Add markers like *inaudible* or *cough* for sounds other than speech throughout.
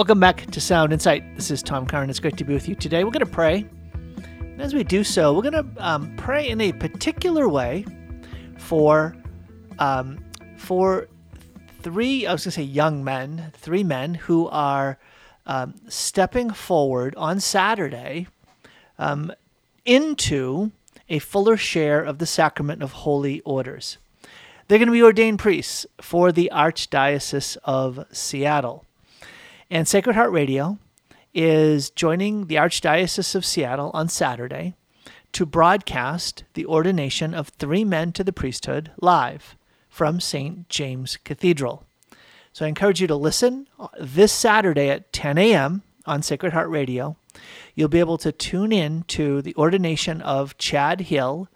Welcome back to Sound Insight. This is Tom Curran. It's great to be with you today. We're going to pray. And as we do so, we're going to um, pray in a particular way for um, for three, I was going to say young men, three men who are um, stepping forward on Saturday um, into a fuller share of the sacrament of holy orders. They're going to be ordained priests for the Archdiocese of Seattle. And Sacred Heart Radio is joining the Archdiocese of Seattle on Saturday to broadcast the ordination of three men to the priesthood live from St. James Cathedral. So I encourage you to listen uh, this Saturday at 10 a.m. on Sacred Heart Radio. You'll be able to tune in to the ordination of Chad Hill,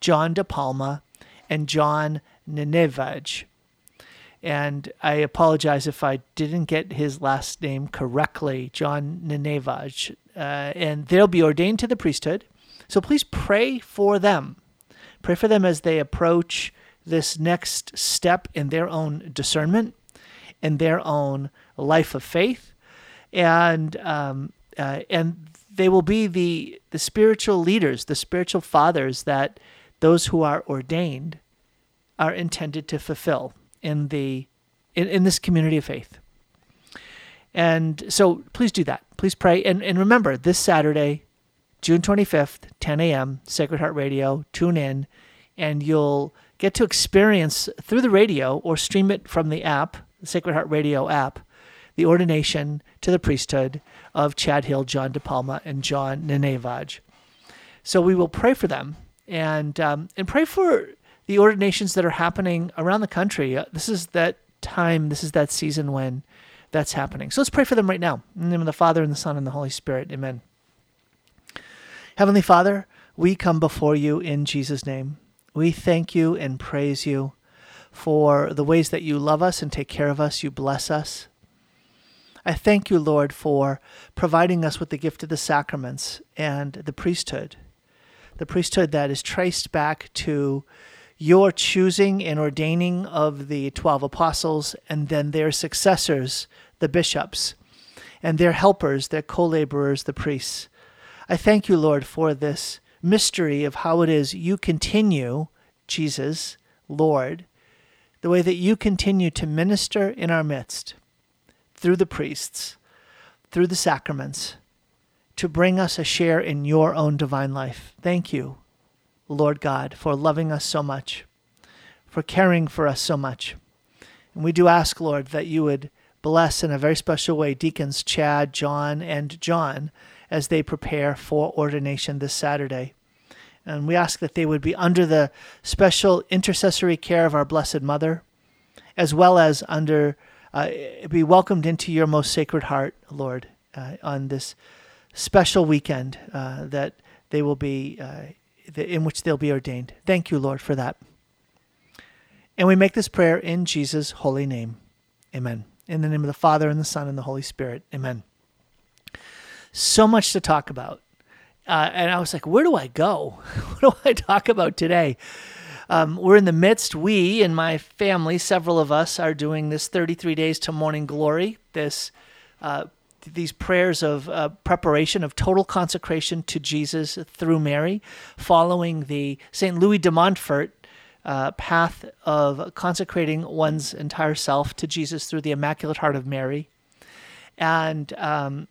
John De Palma, and John Nenevage and I apologize if I didn't get his last name correctly, John Nenevaj. Uh, and they'll be ordained to the priesthood. So please pray for them. Pray for them as they approach this next step in their own discernment, in their own life of faith, and um, uh, and they will be the the spiritual leaders, the spiritual fathers that those who are ordained are intended to fulfill in the in, in this community of faith. And so please do that. Please pray. And, and remember, this Saturday, June 25th, 10 a.m., Sacred Heart Radio, tune in, and you'll get to experience through the radio or stream it from the app, the Sacred Heart Radio app, the ordination to the priesthood of Chad Hill, John De Palma, and John Nenevaj. So we will pray for them and um, and pray for the ordinations that are happening around the country. Uh, this is that time, this is that season when that's happening. So let's pray for them right now. In the name of the Father, and the Son, and the Holy Spirit. Amen. Heavenly Father, we come before you in Jesus' name. We thank you and praise you for the ways that you love us and take care of us. You bless us. I thank you, Lord, for providing us with the gift of the sacraments and the priesthood, the priesthood that is traced back to your choosing and ordaining of the 12 apostles and then their successors, the bishops, and their helpers, their co laborers, the priests. I thank you, Lord, for this mystery of how it is you continue, Jesus, Lord, the way that you continue to minister in our midst through the priests, through the sacraments, to bring us a share in your own divine life. Thank you. Lord God, for loving us so much, for caring for us so much. And we do ask, Lord, that you would bless in a very special way deacons Chad, John, and John as they prepare for ordination this Saturday. And we ask that they would be under the special intercessory care of our Blessed Mother, as well as under uh, be welcomed into your most sacred heart, Lord, uh, on this special weekend uh, that they will be uh, in which they'll be ordained. Thank you, Lord, for that. And we make this prayer in Jesus' holy name. Amen. In the name of the Father, and the Son, and the Holy Spirit. Amen. So much to talk about. Uh, and I was like, where do I go? *laughs* what do I talk about today? Um, we're in the midst, we and my family, several of us, are doing this 33 Days to Morning Glory, this uh, these prayers of uh, preparation of total consecration to Jesus through Mary, following the St. Louis de Montfort uh, path of consecrating one's entire self to Jesus through the Immaculate Heart of Mary. And um,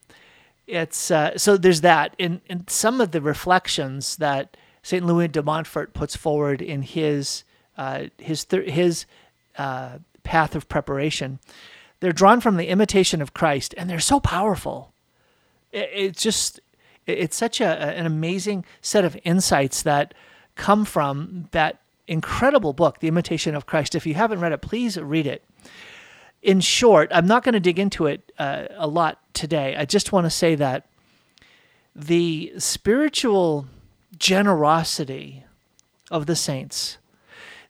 it's uh, so there's that. In, some of the reflections that St. Louis de Montfort puts forward in his, uh, his, th- his uh, path of preparation, they're drawn from the imitation of Christ, and they're so powerful. It's just, it's such a, an amazing set of insights that come from that incredible book, The Imitation of Christ. If you haven't read it, please read it. In short, I'm not going to dig into it uh, a lot today. I just want to say that the spiritual generosity of the saints,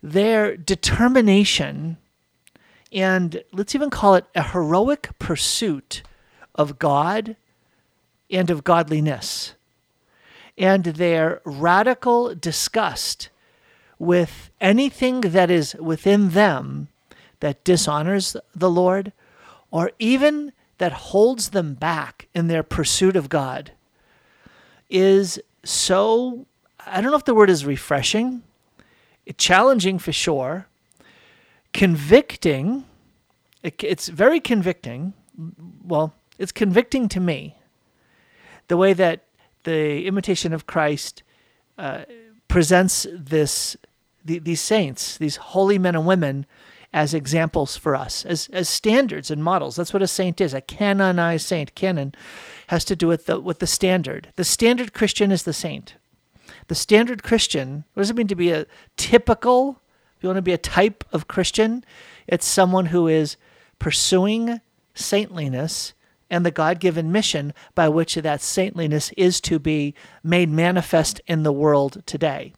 their determination and let's even call it a heroic pursuit of God and of godliness, and their radical disgust with anything that is within them that dishonors the Lord, or even that holds them back in their pursuit of God is so, I don't know if the word is refreshing, challenging for sure, convicting. It, it's very convicting. Well, it's convicting to me the way that the imitation of Christ uh, presents this the, these saints, these holy men and women, as examples for us, as as standards and models. That's what a saint is. A canonized saint. Canon has to do with the with the standard. The standard Christian is the saint. The standard Christian. What does it mean to be a typical? If you want to be a type of Christian, it's someone who is pursuing saintliness and the God given mission by which that saintliness is to be made manifest in the world today.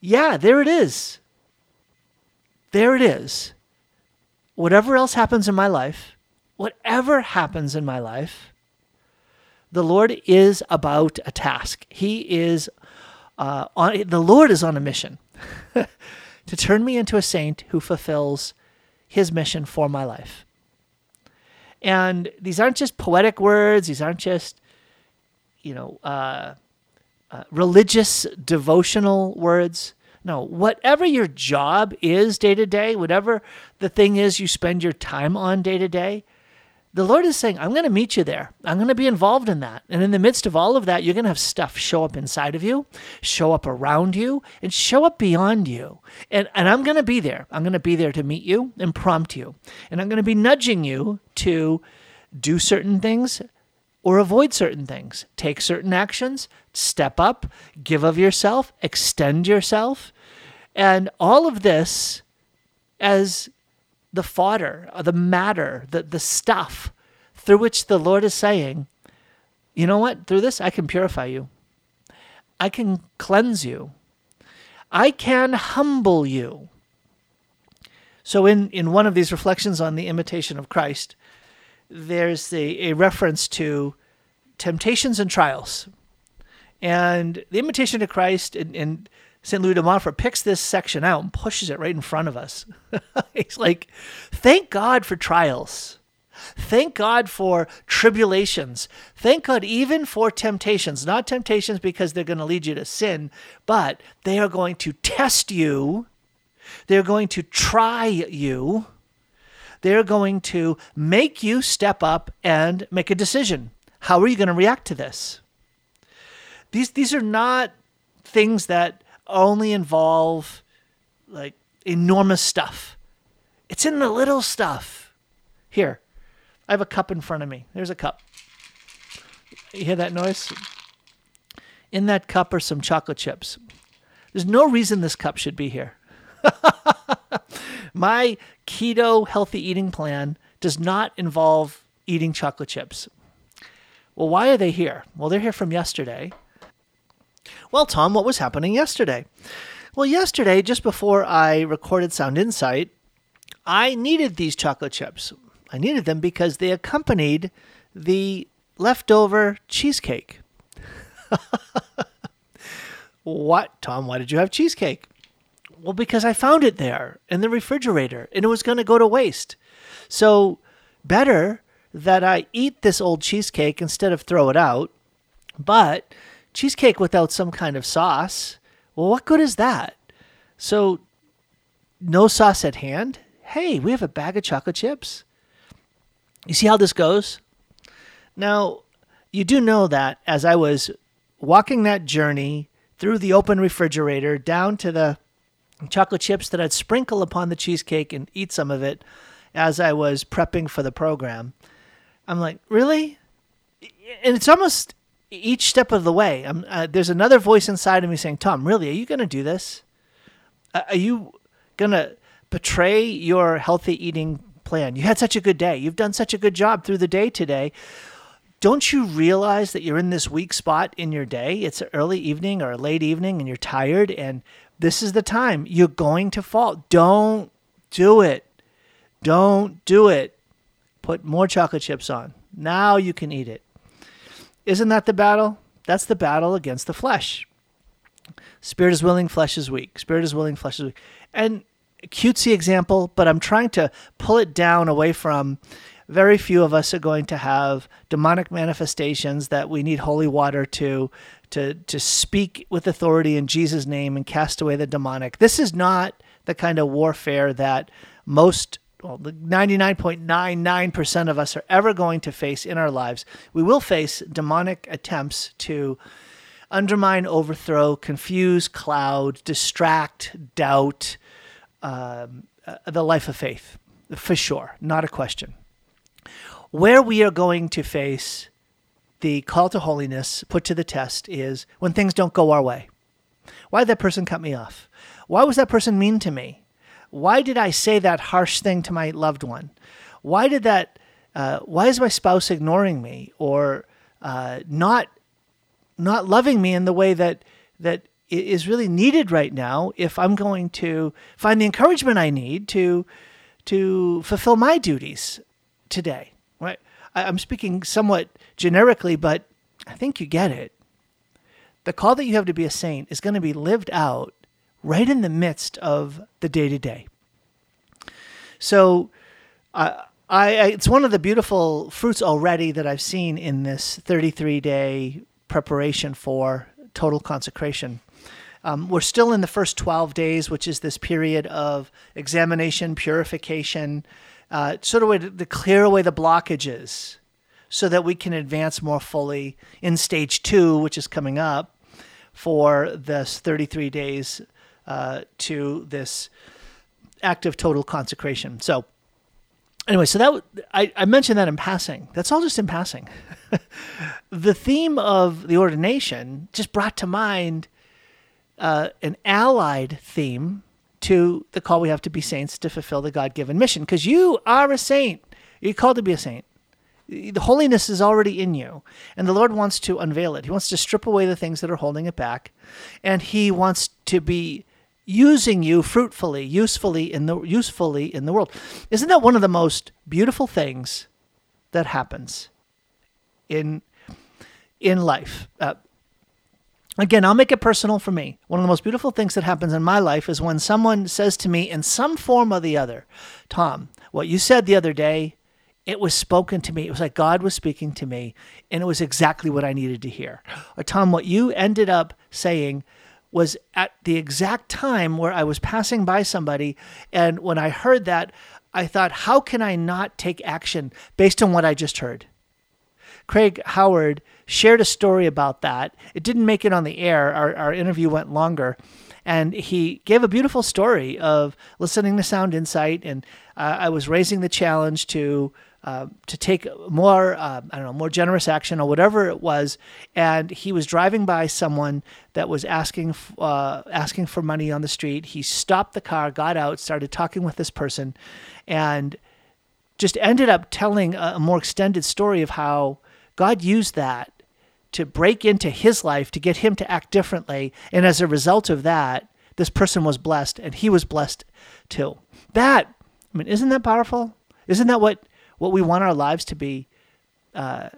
Yeah, there it is. There it is. Whatever else happens in my life, whatever happens in my life, the Lord is about a task. He is uh, on. The Lord is on a mission *laughs* to turn me into a saint who fulfills His mission for my life. And these aren't just poetic words, these aren't just, you know, uh, uh, religious, devotional words. No, whatever your job is day to day, whatever the thing is you spend your time on day to day, the Lord is saying, I'm going to meet you there. I'm going to be involved in that. And in the midst of all of that, you're going to have stuff show up inside of you, show up around you, and show up beyond you. And, and I'm going to be there. I'm going to be there to meet you and prompt you. And I'm going to be nudging you to do certain things or avoid certain things, take certain actions, step up, give of yourself, extend yourself. And all of this as the fodder, uh, the matter, the, the stuff through which the Lord is saying, you know what? Through this, I can purify you. I can cleanse you. I can humble you. So, in, in one of these reflections on the imitation of Christ, there's a, a reference to temptations and trials. And the imitation of Christ and, in St. Louis de Montfort picks this section out and pushes it right in front of us. *laughs* He's like, thank God for trials. Thank God for tribulations. Thank God even for temptations. Not temptations because they're going to lead you to sin, but they are going to test you. They're going to try you. They're going to make you step up and make a decision. How are you going to react to this? These, these are not things that only involve like enormous stuff. It's in the little stuff. Here, I have a cup in front of me. There's a cup. You hear that noise? In that cup are some chocolate chips. There's no reason this cup should be here. *laughs* My keto healthy eating plan does not involve eating chocolate chips. Well, why are they here? Well, they're here from yesterday well, Tom, what was happening yesterday? Well, yesterday, just before I recorded Sound Insight, I needed these chocolate chips. I needed them because they accompanied the leftover cheesecake. *laughs* what, Tom? Why did you have cheesecake? Well, because I found it there in the refrigerator and it was going to go to waste. So, better that I eat this old cheesecake instead of throw it out. But cheesecake without some kind of sauce, well, what good is that? So, no sauce at hand? Hey, we have a bag of chocolate chips. You see how this goes? Now, you do know that as I was walking that journey through the open refrigerator down to the chocolate chips that I'd sprinkle upon the cheesecake and eat some of it as I was prepping for the program, I'm like, really? And it's almost each step of the way, uh, there's another voice inside of me saying, Tom, really, are you going to do this? Uh, are you going to betray your healthy eating plan? You had such a good day. You've done such a good job through the day today. Don't you realize that you're in this weak spot in your day? It's an early evening or a late evening and you're tired, and this is the time you're going to fall. Don't do it. Don't do it. Put more chocolate chips on. Now you can eat it. Isn't that the battle? That's the battle against the flesh. Spirit is willing, flesh is weak. Spirit is willing, flesh is weak. And cutesy example, but I'm trying to pull it down away from very few of us are going to have demonic manifestations that we need holy water to to to speak with authority in Jesus name and cast away the demonic. This is not the kind of warfare that most well, 99.99% of us are ever going to face in our lives. We will face demonic attempts to undermine, overthrow, confuse, cloud, distract, doubt um, uh, the life of faith, for sure, not a question. Where we are going to face the call to holiness put to the test is when things don't go our way. Why did that person cut me off? Why was that person mean to me? Why did I say that harsh thing to my loved one? Why did that? Uh, why is my spouse ignoring me or uh, not not loving me in the way that that is really needed right now if I'm going to find the encouragement I need to to fulfill my duties today. Right? I'm speaking somewhat generically, but I think you get it. The call that you have to be a saint is going to be lived out right in the midst of the day to day. So, I, I, it's one of the beautiful fruits already that I've seen in this 33 day preparation for total consecration. Um, we're still in the first 12 days, which is this period of examination, purification, uh, sort of way to, to clear away the blockages so that we can advance more fully in stage two, which is coming up for this 33 days uh, to this act of total consecration. So, anyway, so that I, I mentioned that in passing. That's all just in passing. *laughs* the theme of the ordination just brought to mind uh, an allied theme to the call we have to be saints to fulfill the God given mission. Because you are a saint. You're called to be a saint. The holiness is already in you, and the Lord wants to unveil it. He wants to strip away the things that are holding it back, and He wants to be using you fruitfully, usefully in the usefully in the world. Isn't that one of the most beautiful things that happens in in life? Uh, again, I'll make it personal for me. One of the most beautiful things that happens in my life is when someone says to me in some form or the other, Tom, what you said the other day, it was spoken to me. It was like God was speaking to me, and it was exactly what I needed to hear. Or, Tom, what you ended up saying was at the exact time where I was passing by somebody. And when I heard that, I thought, how can I not take action based on what I just heard? Craig Howard shared a story about that. It didn't make it on the air, our, our interview went longer. And he gave a beautiful story of listening to Sound Insight. And uh, I was raising the challenge to uh, to take more, uh, I don't know, more generous action or whatever it was. And he was driving by someone that was asking, uh, asking for money on the street. He stopped the car, got out, started talking with this person, and just ended up telling a, a more extended story of how God used that to break into his life to get him to act differently. And as a result of that, this person was blessed and he was blessed too. That, I mean, isn't that powerful? Isn't that what what we want our lives to be, uh,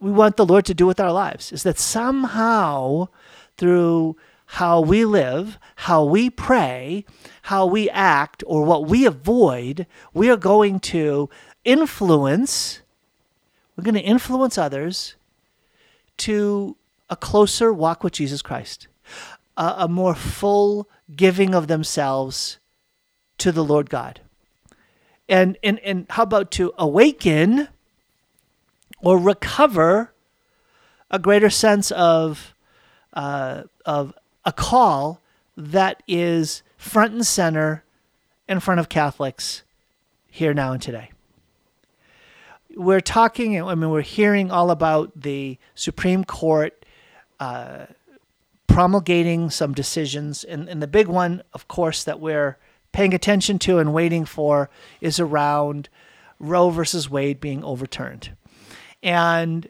we want the Lord to do with our lives, is that somehow through how we live, how we pray, how we act, or what we avoid, we are going to influence, we're going to influence others to a closer walk with Jesus Christ, a, a more full giving of themselves to the Lord God and and and how about to awaken or recover a greater sense of uh, of a call that is front and center in front of Catholics here now and today. We're talking, I mean, we're hearing all about the Supreme Court uh, promulgating some decisions, and, and the big one, of course, that we're paying attention to and waiting for is around Roe versus Wade being overturned. And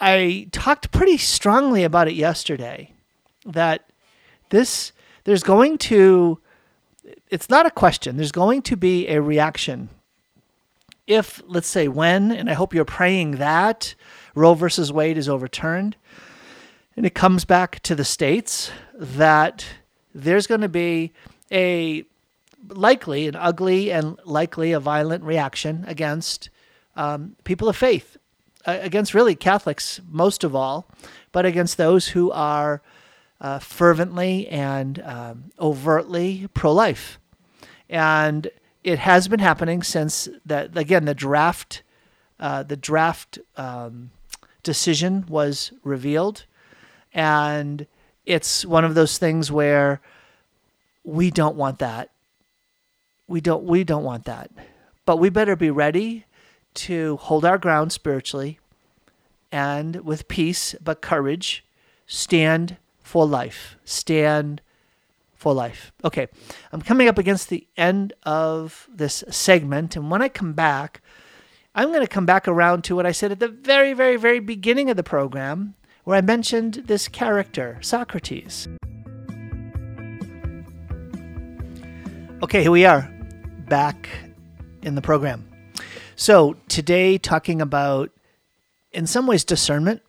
I talked pretty strongly about it yesterday that this there's going to it's not a question there's going to be a reaction if let's say when and i hope you're praying that roe versus wade is overturned and it comes back to the states that there's going to be a likely an ugly and likely a violent reaction against um, people of faith, uh, against really Catholics most of all, but against those who are uh, fervently and um, overtly pro life. And it has been happening since that, again, the draft. Uh, the draft um, decision was revealed, and it's one of those things where we don't want that. We don't we don't want that. But we better be ready to hold our ground spiritually and with peace but courage stand for life. Stand for life. Okay. I'm coming up against the end of this segment and when I come back, I'm going to come back around to what I said at the very very very beginning of the program where I mentioned this character, Socrates. Okay, here we are, back in the program. So, today, talking about, in some ways, discernment,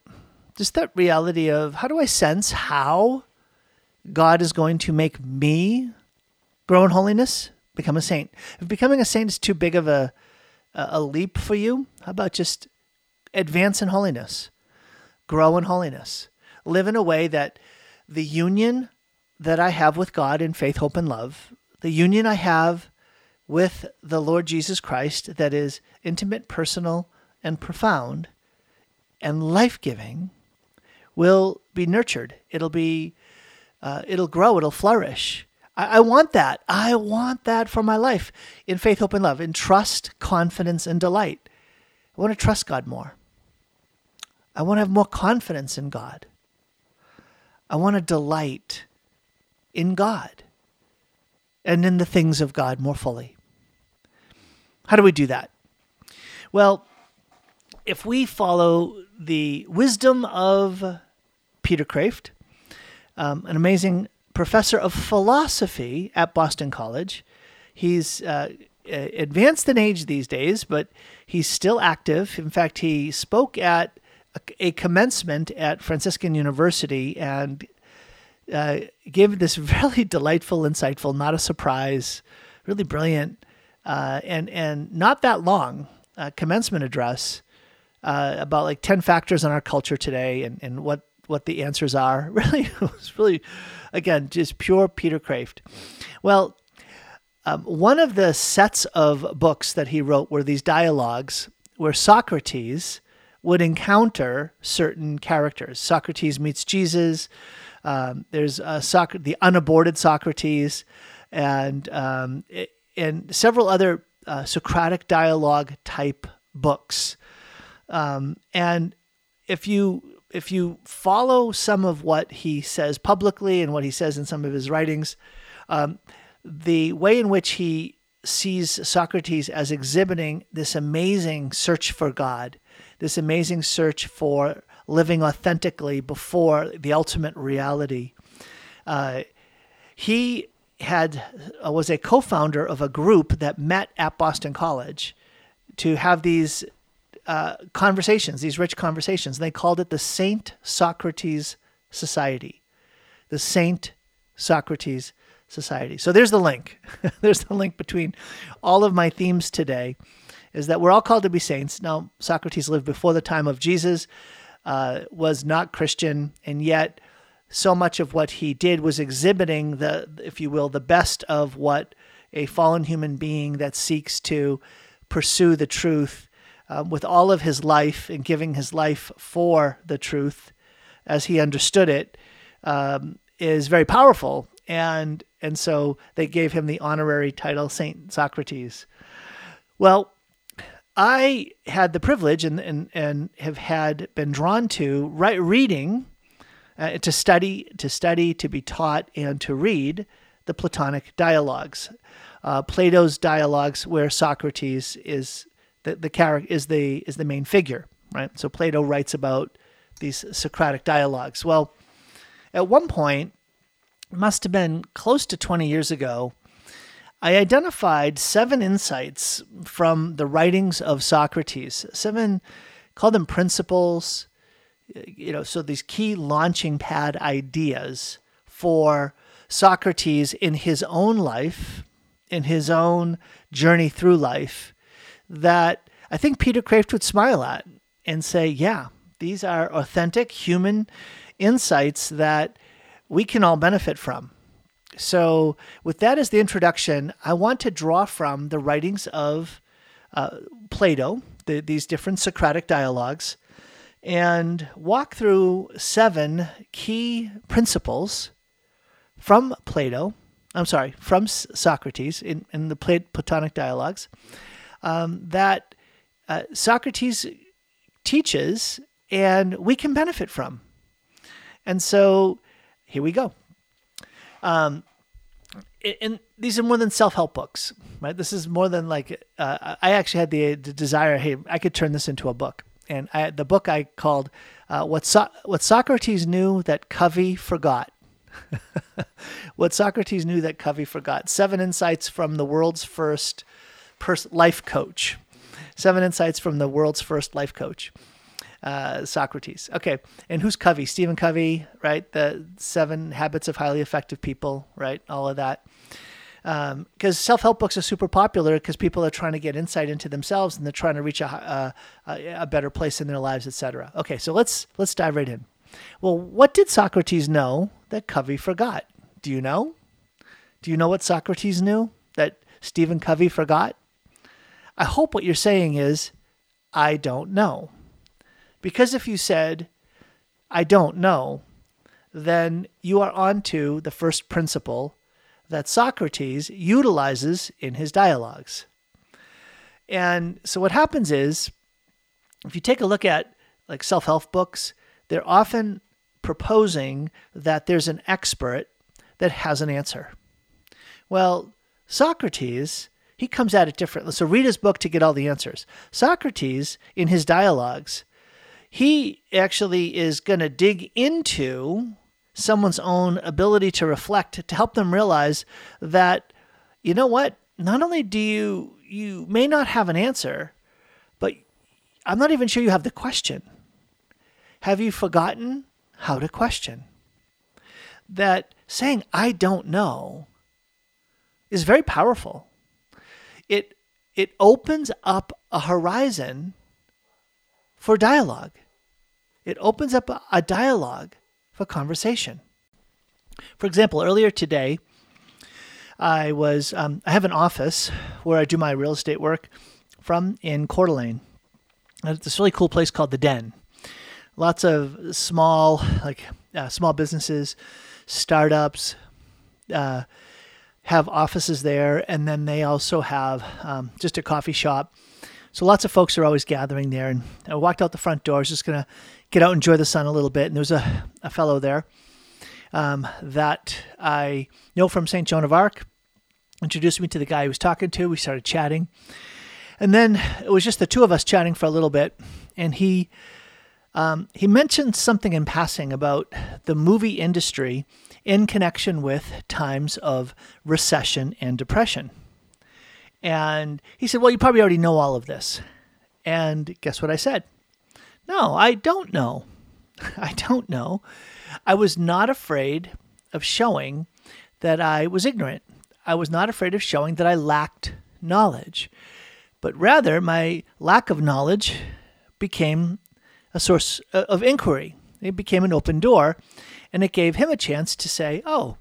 just that reality of how do I sense how God is going to make me grow in holiness, become a saint. If becoming a saint is too big of a, a leap for you, how about just advance in holiness, grow in holiness, live in a way that the union that I have with God in faith, hope, and love the union I have with the Lord Jesus Christ that is intimate, personal, and profound and life giving will be nurtured. It'll be, uh, it'll grow, it'll flourish. I, I want that. I want that for my life in faith, hope, and love, in trust, confidence, and delight. I want to trust God more. I want to have more confidence in God. I want to delight in God and in the things of God more fully. How do we do that? Well, if we follow the wisdom of Peter Kreeft, um, an amazing professor of philosophy at Boston College, he's uh, advanced in age these days, but he's still active. In fact, he spoke at a, a commencement at Franciscan University and uh, gave this *laughs* really delightful, insightful, not a surprise, really brilliant, uh, and and not that long uh, commencement address uh, about like ten factors on our culture today and and what what the answers are. *laughs* Really, it was really, again, just pure Peter Kreeft. Well. Um, one of the sets of books that he wrote were these dialogues where Socrates would encounter certain characters. Socrates meets Jesus, um, there's uh, Soc- the unaborted Socrates, and um, and several other uh, Socratic dialogue type books. Um, and if you if you follow some of what he says publicly and what he says in some of his writings, um, the way in which he sees Socrates as exhibiting this amazing search for God, this amazing search for living authentically before the ultimate reality. Uh, he had uh, was a co-founder of a group that met at Boston College to have these uh, conversations, these rich conversations. They called it the Saint Socrates Society, the Saint Socrates Society. So there's the link. *laughs* there's the link between all of my themes today. Is that we're all called to be saints. Now, Socrates lived before the time of Jesus uh, was not Christian, and yet so much of what he did was exhibiting the, if you will, the best of what a fallen human being that seeks to pursue the truth uh, with all of his life and giving his life for the truth as he understood it um, is very powerful. And and so they gave him the honorary title Saint Socrates. Well, I had the privilege and, and, and have had been drawn to write, reading, uh, to study, to study, to be taught, and to read the Platonic dialogues, uh, Plato's dialogues, where Socrates is the, the character is the is the main figure, right? So Plato writes about these Socratic dialogues. Well, at one point, must have been close to 20 years ago, I identified seven insights from the writings of Socrates, seven, call them principles, you know, so these key launching pad ideas for Socrates in his own life, in his own journey through life, that I think Peter Kreeft would smile at and say, yeah, these are authentic human insights that we can all benefit from. So, with that as the introduction, I want to draw from the writings of uh, Plato, the, these different Socratic dialogues, and walk through seven key principles from Plato. I'm sorry, from Socrates in, in the Platonic dialogues um, that uh, Socrates teaches and we can benefit from. And so here we go. Um, and these are more than self-help books, right? This is more than like uh, I actually had the, the, desire. Hey, I could turn this into a book, and I, the book I called uh, "What so- What Socrates Knew That Covey Forgot." *laughs* what Socrates knew that Covey forgot. Seven insights from the world's first pers- life coach. Seven insights from the world's first life coach. Uh, Socrates. Okay, and who's Covey? Stephen Covey, right? The Seven Habits of Highly Effective People, right? All of that. Because um, self-help books are super popular because people are trying to get insight into themselves and they're trying to reach a, a, a better place in their lives, etc. Okay, so let's let's dive right in. Well, what did Socrates know that Covey forgot? Do you know? Do you know what Socrates knew that Stephen Covey forgot? I hope what you're saying is, I don't know. Because if you said, I don't know, then you are on to the first principle that Socrates utilizes in his dialogues. And so what happens is, if you take a look at like self help books, they're often proposing that there's an expert that has an answer. Well, Socrates he comes at it differently. So read his book to get all the answers. Socrates, in his dialogues, he actually is going to dig into someone's own ability to reflect to help them realize that, you know what? Not only do you you may not have an answer, but I'm not even sure you have the question. Have you forgotten how to question? That saying I don't know is very powerful it it opens up a horizon for dialogue. It opens up a, dialogue for conversation. For example, earlier today, I was um, I have an office where I do my real estate work from in Coeur d'Alene. It's this really cool place called the Den. Lots of small like uh, small businesses, startups, uh, have offices there, and then they also have um, just a coffee shop. So lots of folks are always gathering there. And I walked out the front door. I was just going to get out and enjoy the sun a little bit. And there was a, a fellow there um, that I know from St. Joan of Arc. Introduced me to the guy he was talking to. We started chatting. And then it was just the two of us chatting for a little bit. And he um, he mentioned something in passing about the movie industry in connection with times of recession and depression. And he said, Well, you probably already know all of this. And guess what I said? No, I don't know. *laughs* I don't know. I was not afraid of showing that I was ignorant. I was not afraid of showing that I lacked knowledge. But rather, my lack of knowledge became a source uh, of inquiry. It became an open door, and it gave him a chance to say, oh,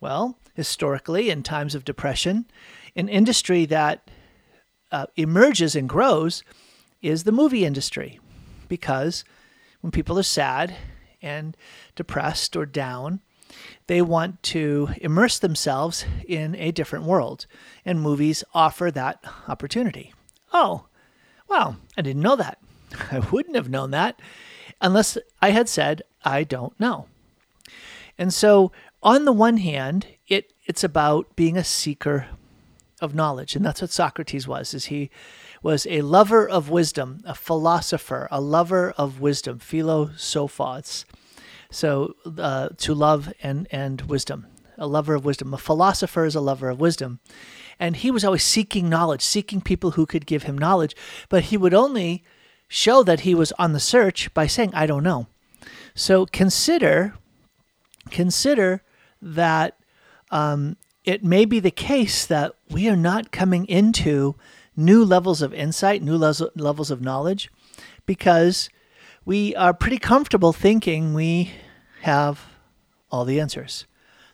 well, historically, in times of depression, an industry that uh, emerges and grows is the movie industry. Because when people are sad and depressed or down, they want to immerse themselves in a different world, and movies offer that opportunity. Oh, wow, I didn't know that. *laughs* I wouldn't have known that unless I had said, I don't know. And so, on the one hand, it, it's about being a seeker of knowledge. And that's what Socrates was, is he was a lover of wisdom, a philosopher, a lover of wisdom, philosophos. So uh, to love and, and wisdom, a lover of wisdom. A philosopher is a lover of wisdom. And he was always seeking knowledge, seeking people who could give him knowledge. But he would only show that he was on the search by saying, I don't know. So consider, consider that um, it may be the case that we are not coming into new levels of insight, new levels of knowledge, because we are pretty comfortable thinking we have all the answers.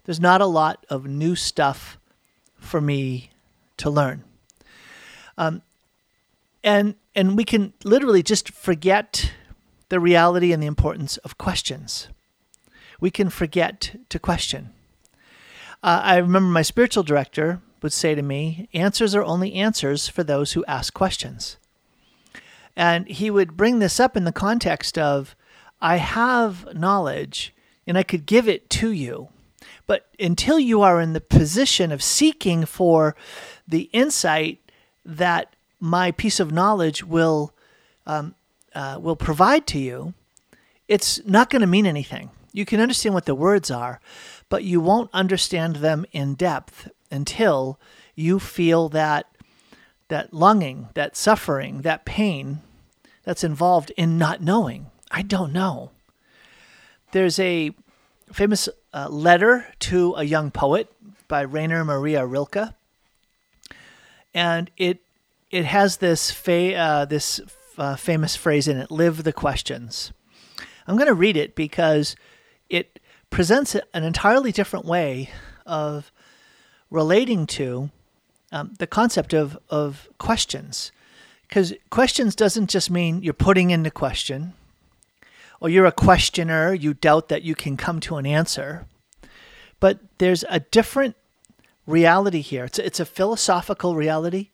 There's not a lot of new stuff for me to learn. Um, and and we can literally just forget the reality and the importance of questions. We can forget to question. Uh, I remember my spiritual director would say to me, Answers are only answers for those who ask questions. And he would bring this up in the context of, I have knowledge and I could give it to you. But until you are in the position of seeking for the insight that my piece of knowledge will um, uh, will provide to you, it's not going to mean anything. You can understand what the words are, but you won't understand them in depth until you feel that that longing, that suffering, that pain that's involved in not knowing. I don't know. There's a famous uh, letter to a young poet by Rainer Maria Rilke, and it it has this fa- uh, this uh, famous phrase in it: "Live the questions." I'm going to read it because it presents an entirely different way of relating to um, the concept of, of questions. Because questions doesn't just mean you're putting into question, or you're a questioner, you doubt that you can come to an answer. But there's a different reality here. It's a, it's a philosophical reality,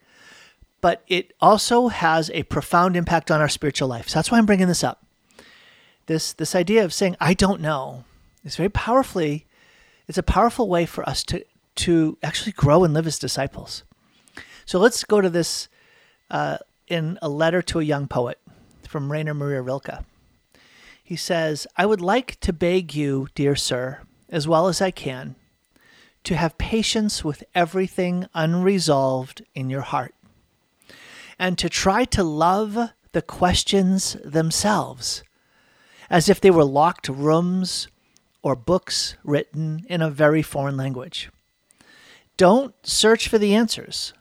but it also has a profound impact on our spiritual life. So that's why I'm bringing this up. This this idea of saying I don't know is very powerfully. It's a powerful way for us to to actually grow and live as disciples. So let's go to this uh, in a letter to a young poet from Rainer Maria Rilke. He says, I would like to beg you, dear sir, as well as I can, to have patience with everything unresolved in your heart, and to try to love the questions themselves, as if they were locked rooms or books written in a very foreign language. Don't search for the answers,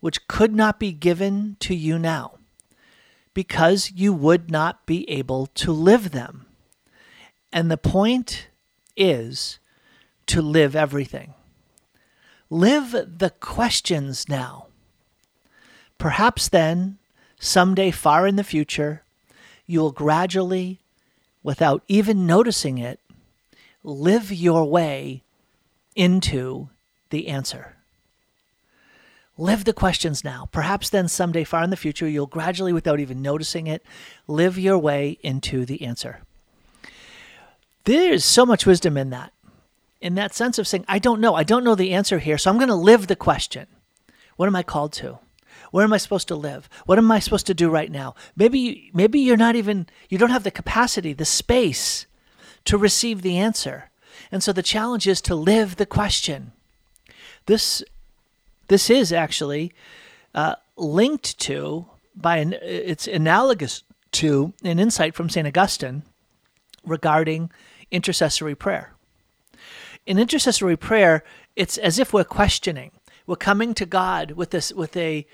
which could not be given to you now, because you would not be able to live them. And the point is to live everything. Live the questions now. Perhaps then, someday far in the future, you will gradually, without even noticing it, live your way into the answer. Live the questions now. Perhaps then someday far in the future, you'll gradually, without even noticing it, live your way into the answer. There's so much wisdom in that. In that sense of saying, I don't know. I don't know the answer here, so I'm going to live the question. What am I called to? Where am I supposed to live? What am I supposed to do right now? Maybe maybe you're not even you don't have the capacity, the space to receive the answer. And so the challenge is to live the question. This this is actually uh, linked to by an it's analogous to an insight from St. Augustine regarding intercessory prayer. In intercessory prayer, it's as if we're questioning. We're coming to God with this with a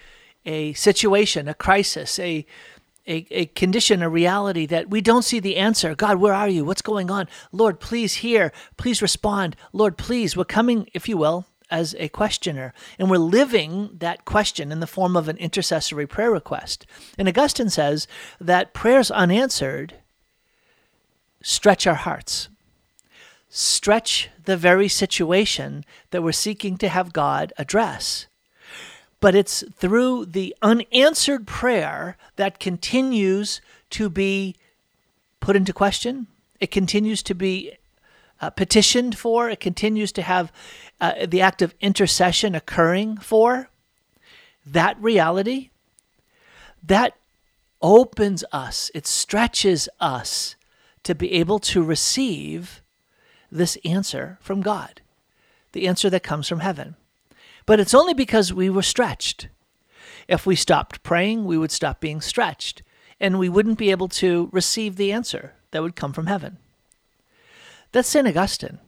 a situation, a crisis, a a, a condition, a reality that we don't see the answer. God, where are you? What's going on? Lord, please hear. Please respond. Lord, please. We're coming, if you will, as a questioner. And we're living that question in the form of an intercessory prayer request. And Augustine says that prayers unanswered stretch our hearts, stretch the very situation that we're seeking to have God address. But it's through the unanswered prayer that continues to be put into question. It continues to be uh, petitioned for. It continues to have uh, the act of intercession occurring for. That reality, that opens us, it stretches us to be able to receive this answer from God, the answer that comes from heaven. But it's only because we were stretched. If we stopped praying, we would stop being stretched, and we wouldn't be able to receive the answer that would come from heaven. That's St. Augustine.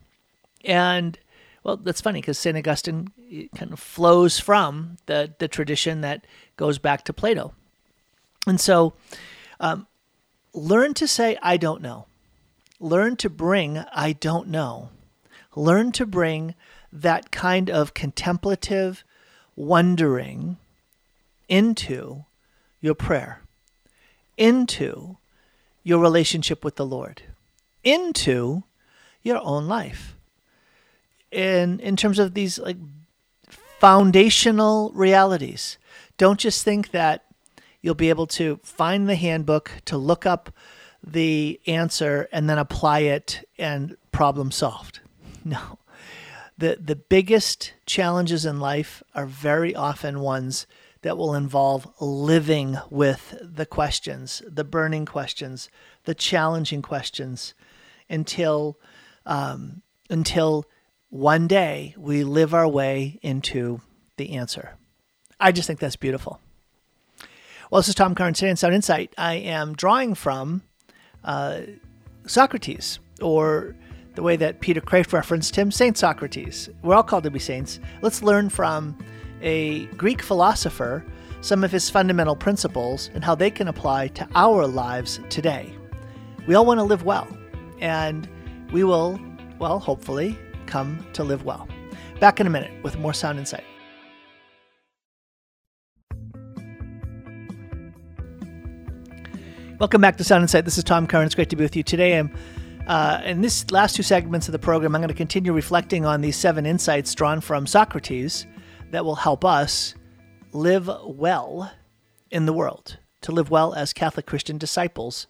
And Well, that's funny because St. Augustine kind of flows from the, the tradition that goes back to Plato. And so um, learn to say, I don't know. Learn to bring, I don't know. Learn to bring that kind of contemplative wondering into your prayer, into your relationship with the Lord, into your own life in in terms of these like foundational realities. Don't just think that you'll be able to find the handbook to look up the answer and then apply it and problem solved. *laughs* No. The the biggest challenges in life are very often ones that will involve living with the questions, the burning questions, the challenging questions, until um, until one day we live our way into the answer. I just think that's beautiful. Well, this is Tom Curran today in Sound Insight. I am drawing from uh, Socrates, or the way that Peter Kreeft referenced him, Saint Socrates. We're all called to be saints. Let's learn from a Greek philosopher some of his fundamental principles and how they can apply to our lives today. We all want to live well, and we will, well, hopefully, come to live well. Back in a minute with more Sound Insight. Welcome back to Sound Insight. This is Tom Curran. It's great to be with you today. I'm uh, in this last two segments of the program, I'm going to continue reflecting on these seven insights drawn from Socrates that will help us live well in the world, to live well as Catholic Christian disciples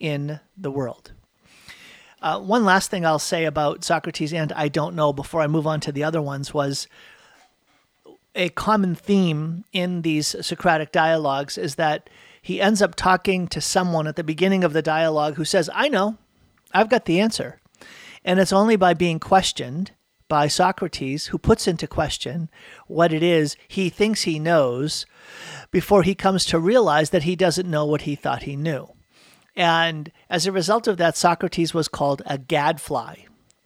in the world. Uh, one last thing I'll say about Socrates and I don't know before I move on to the other ones was a common theme in these Socratic dialogues is that he ends up talking to someone at the beginning of the dialogue who says, I know, I've got the answer. And it's only by being questioned by Socrates, who puts into question what it is he thinks he knows, before he comes to realize that he doesn't know what he thought he knew. And as a result of that, Socrates was called a gadfly,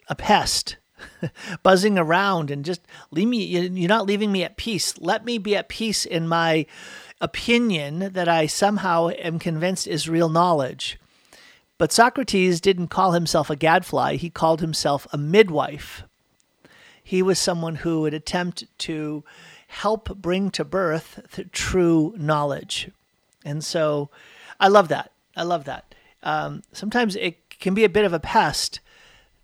a pest, *laughs* buzzing around and just leave me, you're not leaving me at peace. Let me be at peace in my opinion that I somehow am convinced is real knowledge. But Socrates didn't call himself a gadfly, he called himself a midwife. He was someone who would attempt to help bring to birth true knowledge. And so I love that. I love that. Um, sometimes it can be a bit of a pest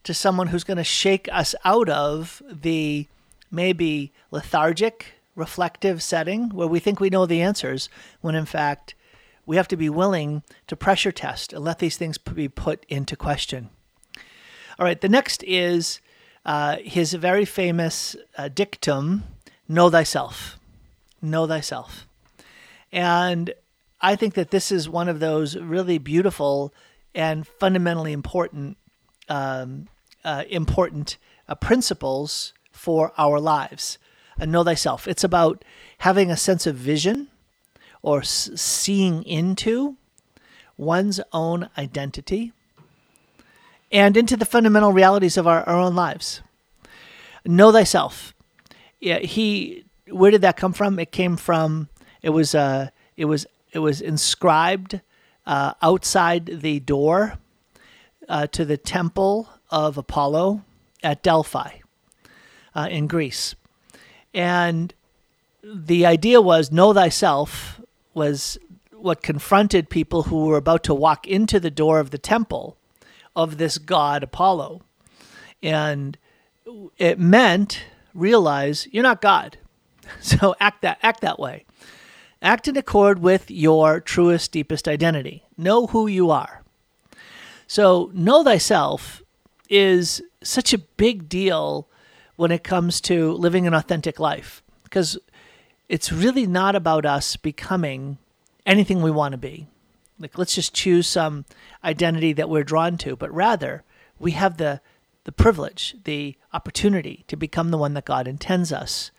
to someone who's going to shake us out of the maybe lethargic, reflective setting where we think we know the answers, when in fact we have to be willing to pressure test and let these things be put into question. All right, the next is uh, his very famous uh, dictum Know thyself. Know thyself. And I think that this is one of those really beautiful and fundamentally important um, uh, important uh, principles for our lives. And know thyself. It's about having a sense of vision or s- seeing into one's own identity and into the fundamental realities of our, our own lives. Know thyself. Yeah, he. Where did that come from? It came from. It was. Uh, it was it was inscribed uh, outside the door uh, to the temple of Apollo at Delphi uh, in Greece. And the idea was know thyself was what confronted people who were about to walk into the door of the temple of this god Apollo. And it meant realize you're not God. *laughs* So act that act that way. Act in accord with your truest, deepest identity. Know who you are. So, know thyself is such a big deal when it comes to living an authentic life because it's really not about us becoming anything we want to be. Like, let's just choose some identity that we're drawn to, but rather we have the, the privilege, the opportunity to become the one that God intends us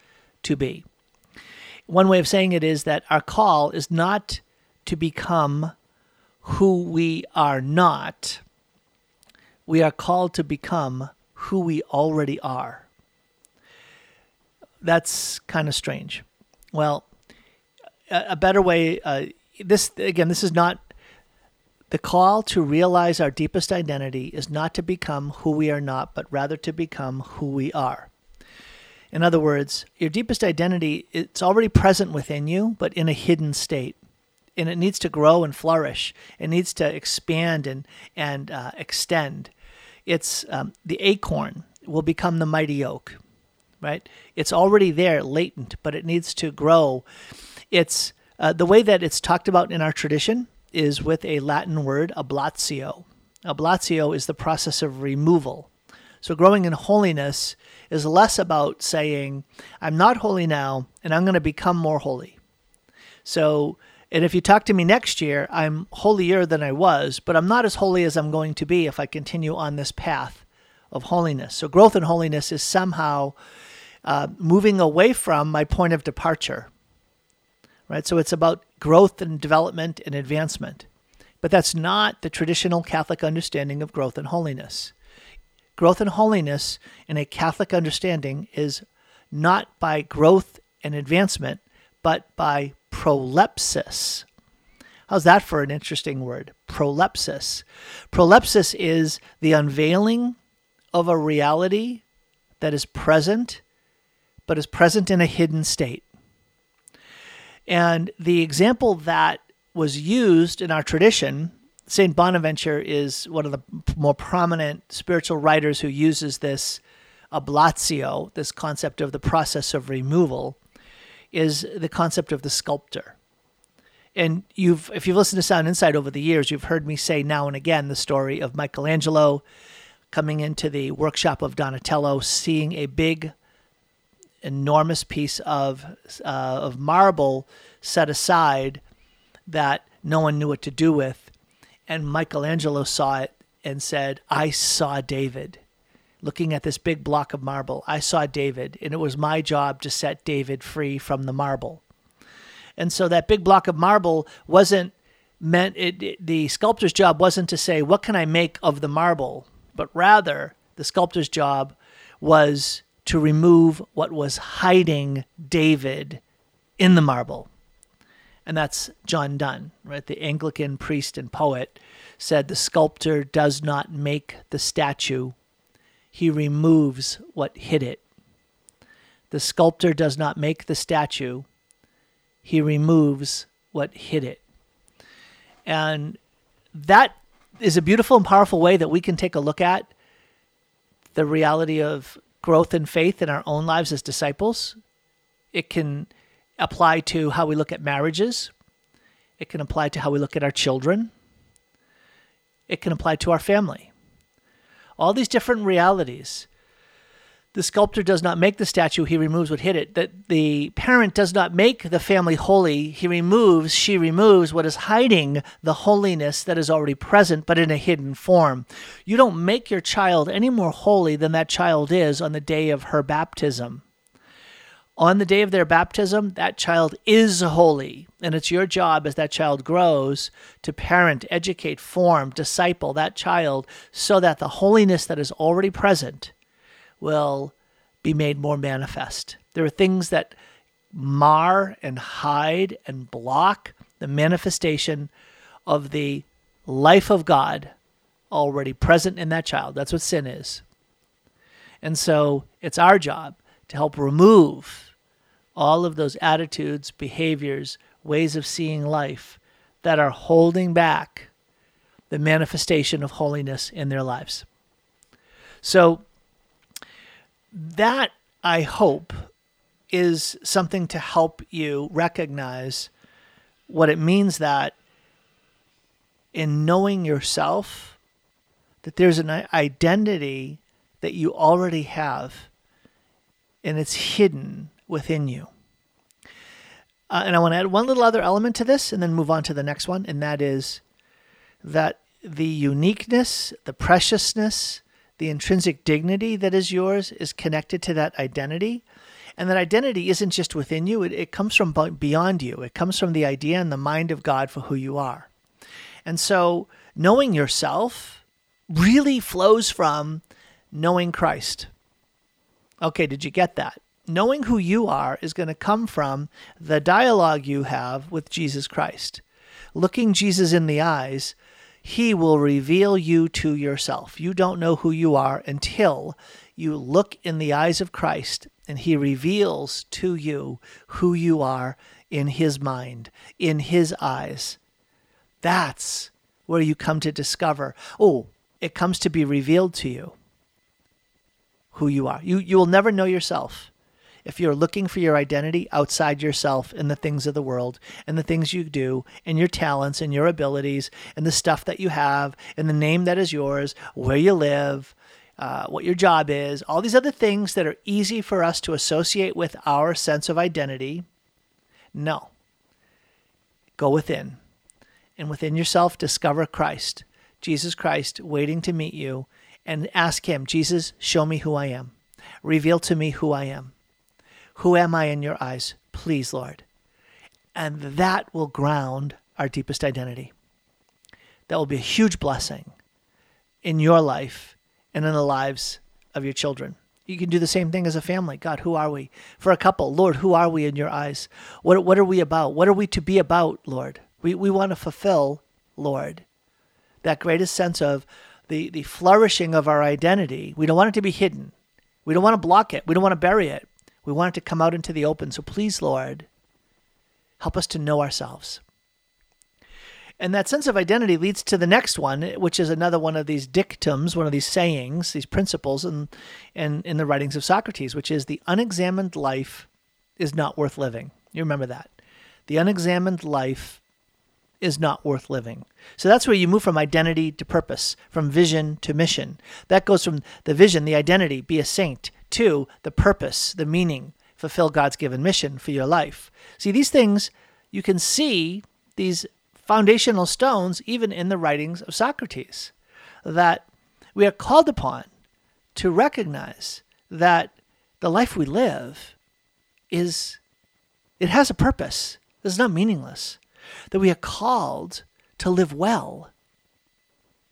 to be. One way of saying it is that our call is not to become who we are not. We are called to become who we already are. that's kind of strange. Well, a, better way, uh, this again, this is not the call to realize our deepest identity is not to become who we are not, but rather to become who we are. In other words, your deepest identity it's already present within you, but in a hidden state. And it needs to grow and flourish. It needs to expand and and uh, extend. It's um, the acorn will become the mighty oak, right? It's already there, latent, but it needs to grow. It's uh, the way that it's talked about in our tradition is with a Latin word, ablatio. Ablatio is the process of removal. So growing in holiness is less about saying, I'm not holy now and I'm going to become more holy. So, and if you talk to me next year, I'm holier than I was, but I'm not as holy as I'm going to be if I continue on this path of holiness. So, growth in holiness is somehow uh, moving away from my point of departure right? So it's about growth and development and advancement. But that's not the traditional Catholic understanding of growth and holiness. Growth and holiness in a Catholic understanding is not by growth and advancement, but by prolepsis. How's that for an interesting word? Prolepsis. Prolepsis is the unveiling of a reality that is present, but is present in a hidden state. And the example that was used in our tradition, St. Bonaventure is one of the more prominent spiritual writers who uses this ablatio, this concept of the process of removal, is the concept of the sculptor. And you've, if you've listened to Sound Insight over the years, you've heard me say now and again the story of Michelangelo coming into the workshop of Donatello, seeing a big enormous piece of uh, of marble set aside that no one knew what to do with, and Michelangelo saw it and said, "I saw David." Looking at this big block of marble, I saw David, and it was my job to set David free from the marble. And so that big block of marble wasn't meant it, it, the sculptor's job wasn't to say what can I make of the marble, but rather the sculptor's job was to remove what was hiding David in the marble. And that's John Donne, right? The Anglican priest and poet said the sculptor does not make the statue, he removes what hid it. The sculptor does not make the statue, he removes what hid it. And that is a beautiful and powerful way that we can take a look at the reality of growth in faith in our own lives as disciples. It can apply to how we look at marriages. It can apply to how we look at our children. It can apply to our family. All these different realities the sculptor does not make the statue, he removes what hit it. That the parent does not make the family holy, he removes, she removes what is hiding the holiness that is already present, but in a hidden form. You don't make your child any more holy than that child is on the day of her baptism. On the day of their baptism, that child is holy. And it's your job as that child grows to parent, educate, form, disciple that child so that the holiness that is already present will be made more manifest. There are things that mar and hide and block the manifestation of the life of God already present in that child. That's what sin is. And so it's our job to help remove all of those attitudes, behaviors, ways of seeing life that are holding back the manifestation of holiness in their lives. So that I hope is something to help you recognize what it means that in knowing yourself that there's an identity that you already have and it's hidden within you. Uh, and I want to add one little other element to this and then move on to the next one, and that is that the uniqueness, the preciousness, the intrinsic dignity that is yours is connected to that identity. And that identity isn't just within you, it, it comes from beyond you. It comes from the idea and the mind of God for who you are. And so knowing yourself really flows from knowing Christ. Okay, did you get that? Knowing who you are is going to come from the dialogue you have with Jesus Christ. Looking Jesus in the eyes, he will reveal you to yourself. You don't know who you are until you look in the eyes of Christ and he reveals to you who you are in his mind, in his eyes. That's where you come to discover, oh, it comes to be revealed to you who you are. You, you will never know yourself if you're looking for your identity outside yourself in the things of the world and the things you do and your talents and your abilities and the stuff that you have and the name that is yours, where you live, uh, what your job is, all these other things that are easy for us to associate with our sense of identity. No. Go within. And within yourself, discover Christ, Jesus Christ, waiting to meet you, and ask Him, Jesus, show me who I am. Reveal to me who I am. Who am I in your eyes? Please, Lord. And that will ground our deepest identity. That will be a huge blessing in your life and in the lives of your children. You can do the same thing as a family. God, who are we? For a couple, Lord, who are we in your eyes? What, what are we about? What are we to be about, Lord? We, we want to fulfill, Lord, that greatest sense of the, the flourishing of our identity. We don't want it to be hidden. We don't want to block it. We don't want to bury it. We want it to come out into the open. So please, Lord, help us to know ourselves. And that sense of identity leads to the next one, which is another one of these dictums, one of these sayings, these principles in, in, in the writings of Socrates, which is the unexamined life is not worth living. You remember that. The unexamined life is not worth living. So that's where you move from identity to purpose, from vision to mission. That goes from the vision, the identity, be a saint, to the purpose, the meaning, fulfill God's given mission for your life. See, these things you can see these foundational stones even in the writings of Socrates, that we are called upon to recognize that the life we live is it has a purpose. It's not meaningless. That we are called to live well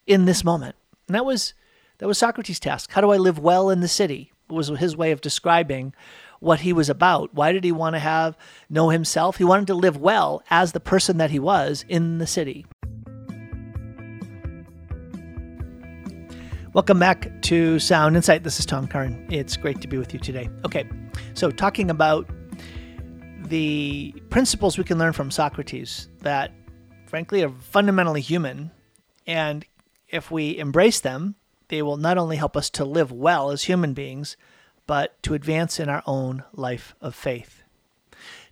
in this moment. And that was that was Socrates' task. How do I live well in the city? Was his way of describing what he was about. Why did he want to have know himself? He wanted to live well as the person that he was in the city. Welcome back to Sound Insight. This is Tom Curran. It's great to be with you today. Okay, so talking about the principles we can learn from Socrates that, frankly, are fundamentally human. And if we embrace them, they will not only help us to live well as human beings, but to advance in our own life of faith.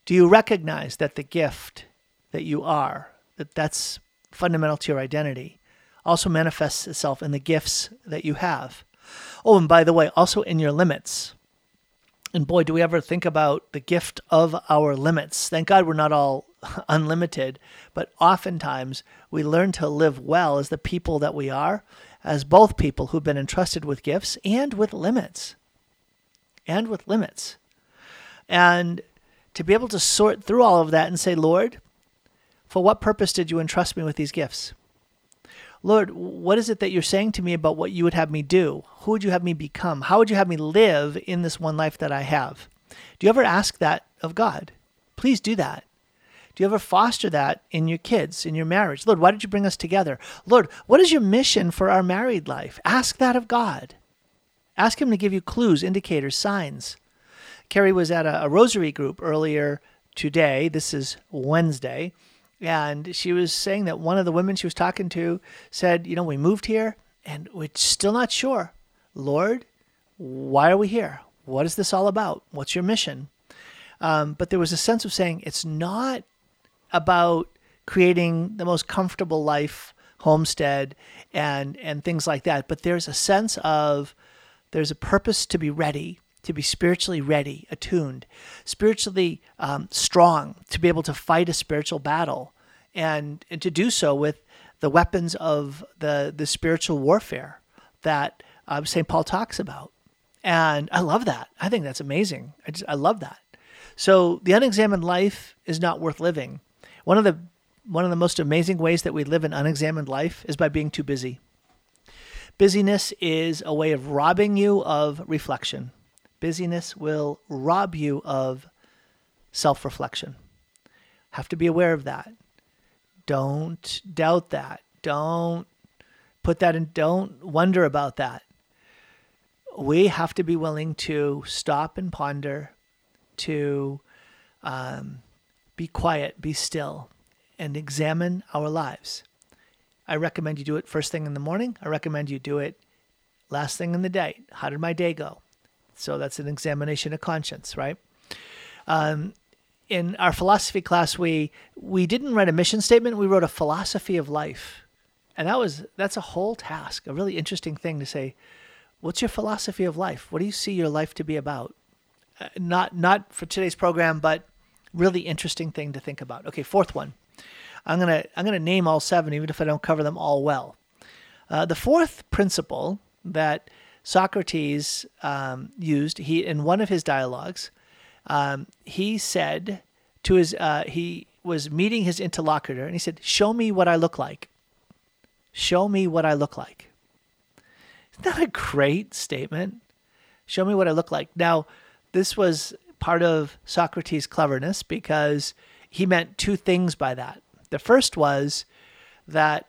Do you recognize that the gift that you are, that that's fundamental to your identity, also manifests itself in the gifts that you have? Oh, and by the way, also in your limits. And boy, do we ever think about the gift of our limits. Thank God we're not all *laughs* unlimited, but oftentimes we learn to live well as the people that we are, as both people who've been entrusted with gifts and with limits and with limits. And to be able to sort through all of that and say, Lord, for what purpose did you entrust me with these gifts? Lord, what is it that you're saying to me about what you would have me do? Who would you have me become? How would you have me live in this one life that I have? Do you ever ask that of God? Please do that. Do you ever foster that in your kids, in your marriage? Lord, why did you bring us together? Lord, what is your mission for our married life? Ask that of God. Ask him to give you clues, indicators, signs. Carrie was at a, a rosary group earlier today. This is Wednesday. And she was saying that one of the women she was talking to said, You know, we moved here and we're still not sure. Lord, why are we here? What is this all about? What's your mission? Um, but there was a sense of saying it's not about creating the most comfortable life, homestead, and and things like that. But there's a sense of there's a purpose to be ready, to be spiritually ready, attuned, spiritually um, strong, to be able to fight a spiritual battle, and, and to do so with the weapons of the, the spiritual warfare that uh, St. Paul talks about. And I love that. I think that's amazing. I just I love that. So the unexamined life is not worth living. One of the one of the most amazing ways that we live an unexamined life is by being too busy. Busyness is a way of robbing you of reflection. Busyness will rob you of self reflection. Have to be aware of that. Don't doubt that. Don't put that in, don't wonder about that. We have to be willing to stop and ponder, to um, be quiet, be still, and examine our lives. I recommend you do it first thing in the morning. I recommend you do it last thing in the day. How did my day go? So that's an examination of conscience, right? Um, in our philosophy class, we we didn't write a mission statement. We wrote a philosophy of life, and that was that's a whole task, a really interesting thing to say. What's your philosophy of life? What do you see your life to be about? Uh, not not for today's program, but really interesting thing to think about. Okay, fourth one. I'm gonna I'm gonna name all seven, even if I don't cover them all well. Uh, the fourth principle that Socrates um, used, he in one of his dialogues, um, he said to his uh, he was meeting his interlocutor, and he said, "Show me what I look like. Show me what I look like." Isn't that a great statement? Show me what I look like. Now, this was part of Socrates' cleverness because he meant two things by that. The first was that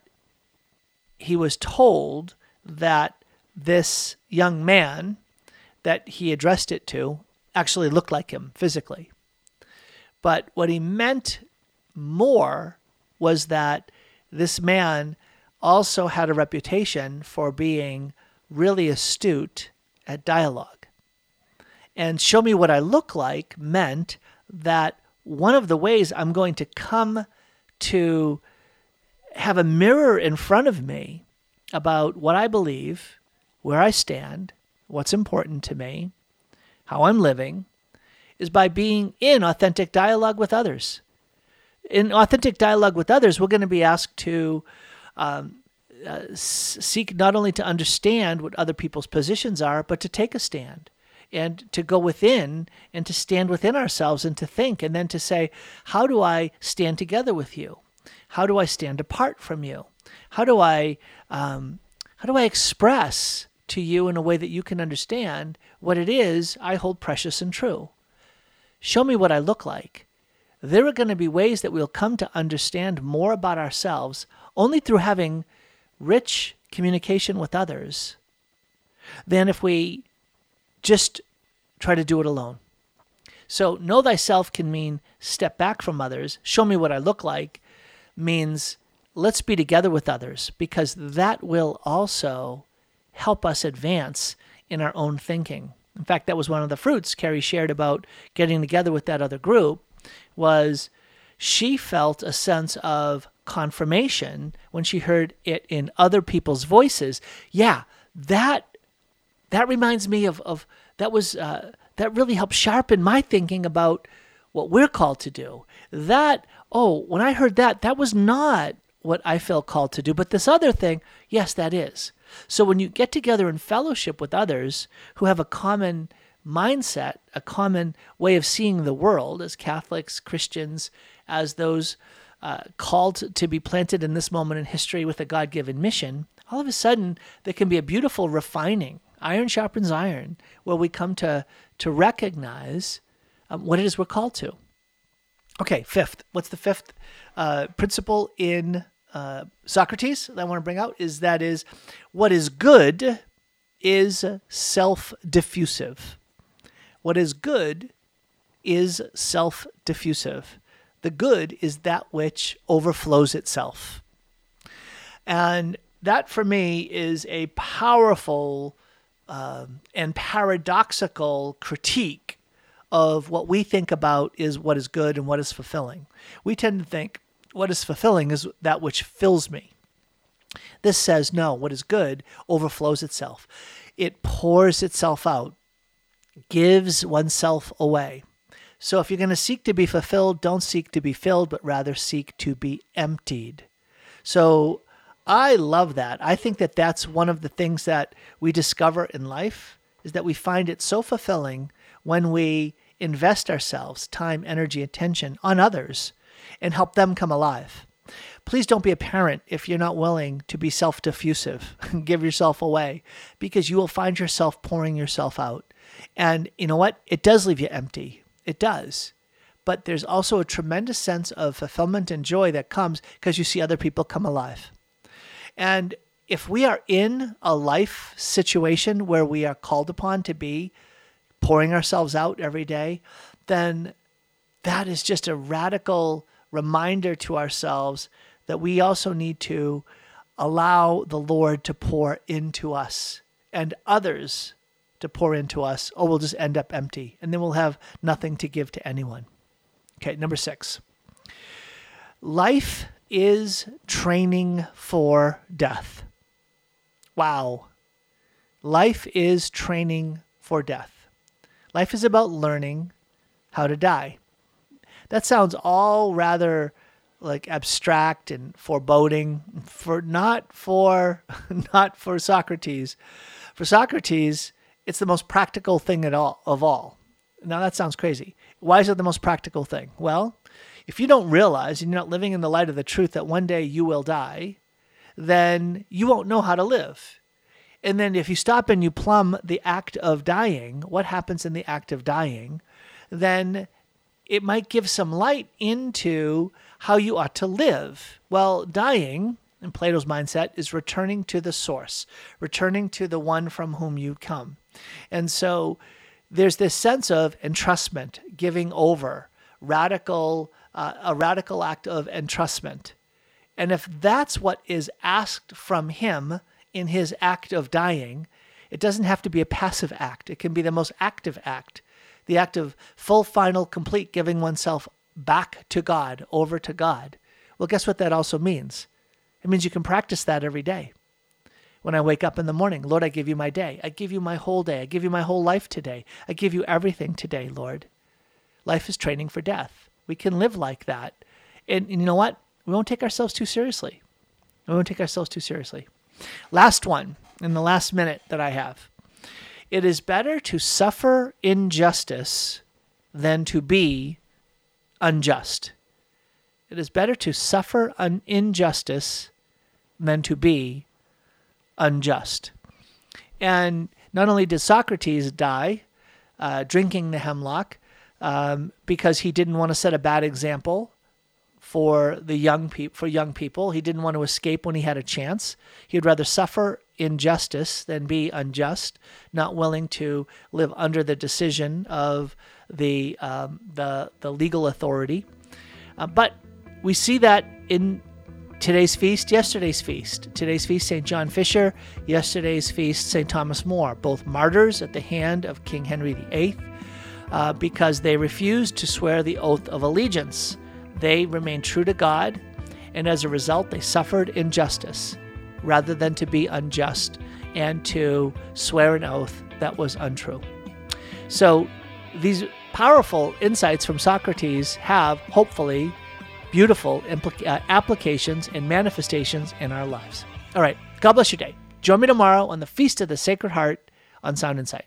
he was told that this young man that he addressed it to actually looked like him physically. But what he meant more was that this man also had a reputation for being really astute at dialogue. And show me what I look like meant that one of the ways I'm going to come to have a mirror in front of me about what I believe, where I stand, what's important to me, how I'm living, is by being in authentic dialogue with others. In authentic dialogue with others, we're going to be asked to um, uh, seek not only to understand what other people's positions are, but to take a stand and to go within and to stand within ourselves and to think and then to say, how do I stand together with you? How do I stand apart from you? How do I um, how do I express to you in a way that you can understand what it is I hold precious and true? Show me what I look like. There are going to be ways that we'll come to understand more about ourselves only through having rich communication with others than if we just try to do it alone. So, know thyself can mean step back from others, show me what I look like, means let's be together with others because that will also help us advance in our own thinking. In fact, that was one of the fruits Carrie shared about getting together with that other group was she felt a sense of confirmation when she heard it in other people's voices. Yeah, that that reminds me of of that was uh, that really helped sharpen my thinking about what we're called to do. That oh, when I heard that, that was not what I felt called to do, but this other thing, yes, that is. So when you get together in fellowship with others who have a common mindset, a common way of seeing the world as Catholics, Christians, as those uh, called to be planted in this moment in history with a God given mission, all of a sudden there can be a beautiful refining. Iron sharpens iron, where we come to, to recognize um, what it is we're called to. Okay, fifth. What's the fifth uh, principle in uh, Socrates that I want to bring out? Is that is what is good is self diffusive. What is good is self diffusive. The good is that which overflows itself. And that for me is a powerful uh, and paradoxical critique of what we think about is what is good and what is fulfilling. We tend to think what is fulfilling is that which fills me. This says, no, what is good overflows itself. It pours itself out, gives oneself away. So if you're going to seek to be fulfilled, don't seek to be filled, but rather seek to be emptied. So I love that. I think that that's one of the things that we discover in life is that we find it so fulfilling when we invest ourselves, time, energy, attention on others and help them come alive. Please don't be a parent if you're not willing to be self diffusive, *laughs* give yourself away, because you will find yourself pouring yourself out. And you know what? It does leave you empty. It does. But there's also a tremendous sense of fulfillment and joy that comes because you see other people come alive. And if we are in a life situation where we are called upon to be pouring ourselves out every day, then that is just a radical reminder to ourselves that we also need to allow the Lord to pour into us and others to pour into us, or we'll just end up empty and then we'll have nothing to give to anyone. Okay, number six. Life is training for death. Wow. Life is training for death. Life is about learning how to die. That sounds all rather like abstract and foreboding for not for *laughs* not for Socrates. For Socrates, it's the most practical thing at all of all. Now that sounds crazy. Why is it the most practical thing? Well, if you don't realize and you're not living in the light of the truth that one day you will die, then you won't know how to live. And then if you stop and you plumb the act of dying, what happens in the act of dying, then it might give some light into how you ought to live. Well, dying, in Plato's mindset, is returning to the source, returning to the one from whom you come. And so there's this sense of entrustment, giving over, radical, uh, a radical act of entrustment. And if that's what is asked from him in his act of dying, it doesn't have to be a passive act. It can be the most active act the act of full, final, complete giving oneself back to God, over to God. Well, guess what that also means? It means you can practice that every day. When I wake up in the morning, Lord, I give you my day. I give you my whole day. I give you my whole life today. I give you everything today, Lord. Life is training for death. We can live like that. And, and you know what? We won't take ourselves too seriously. We won't take ourselves too seriously. Last one, in the last minute that I have. It is better to suffer injustice than to be unjust. It is better to suffer an injustice than to be unjust. And not only did Socrates die uh, drinking the hemlock um, because he didn't want to set a bad example for the young pe- for young people, he didn't want to escape when he had a chance. He'd rather suffer injustice than be unjust, not willing to live under the decision of the um, the the legal authority. Uh, but we see that in today's feast, yesterday's feast. Today's feast, St. John Fisher. Yesterday's feast, St. Thomas More. Both martyrs at the hand of King Henry VIII uh, because they refused to swear the oath of allegiance. They remained true to God, and as a result, they suffered injustice rather than to be unjust and to swear an oath that was untrue. So, these powerful insights from Socrates have hopefully beautiful implica- uh, applications and manifestations in our lives. All right, God bless your day. Join me tomorrow on the Feast of the Sacred Heart on Sound Insight.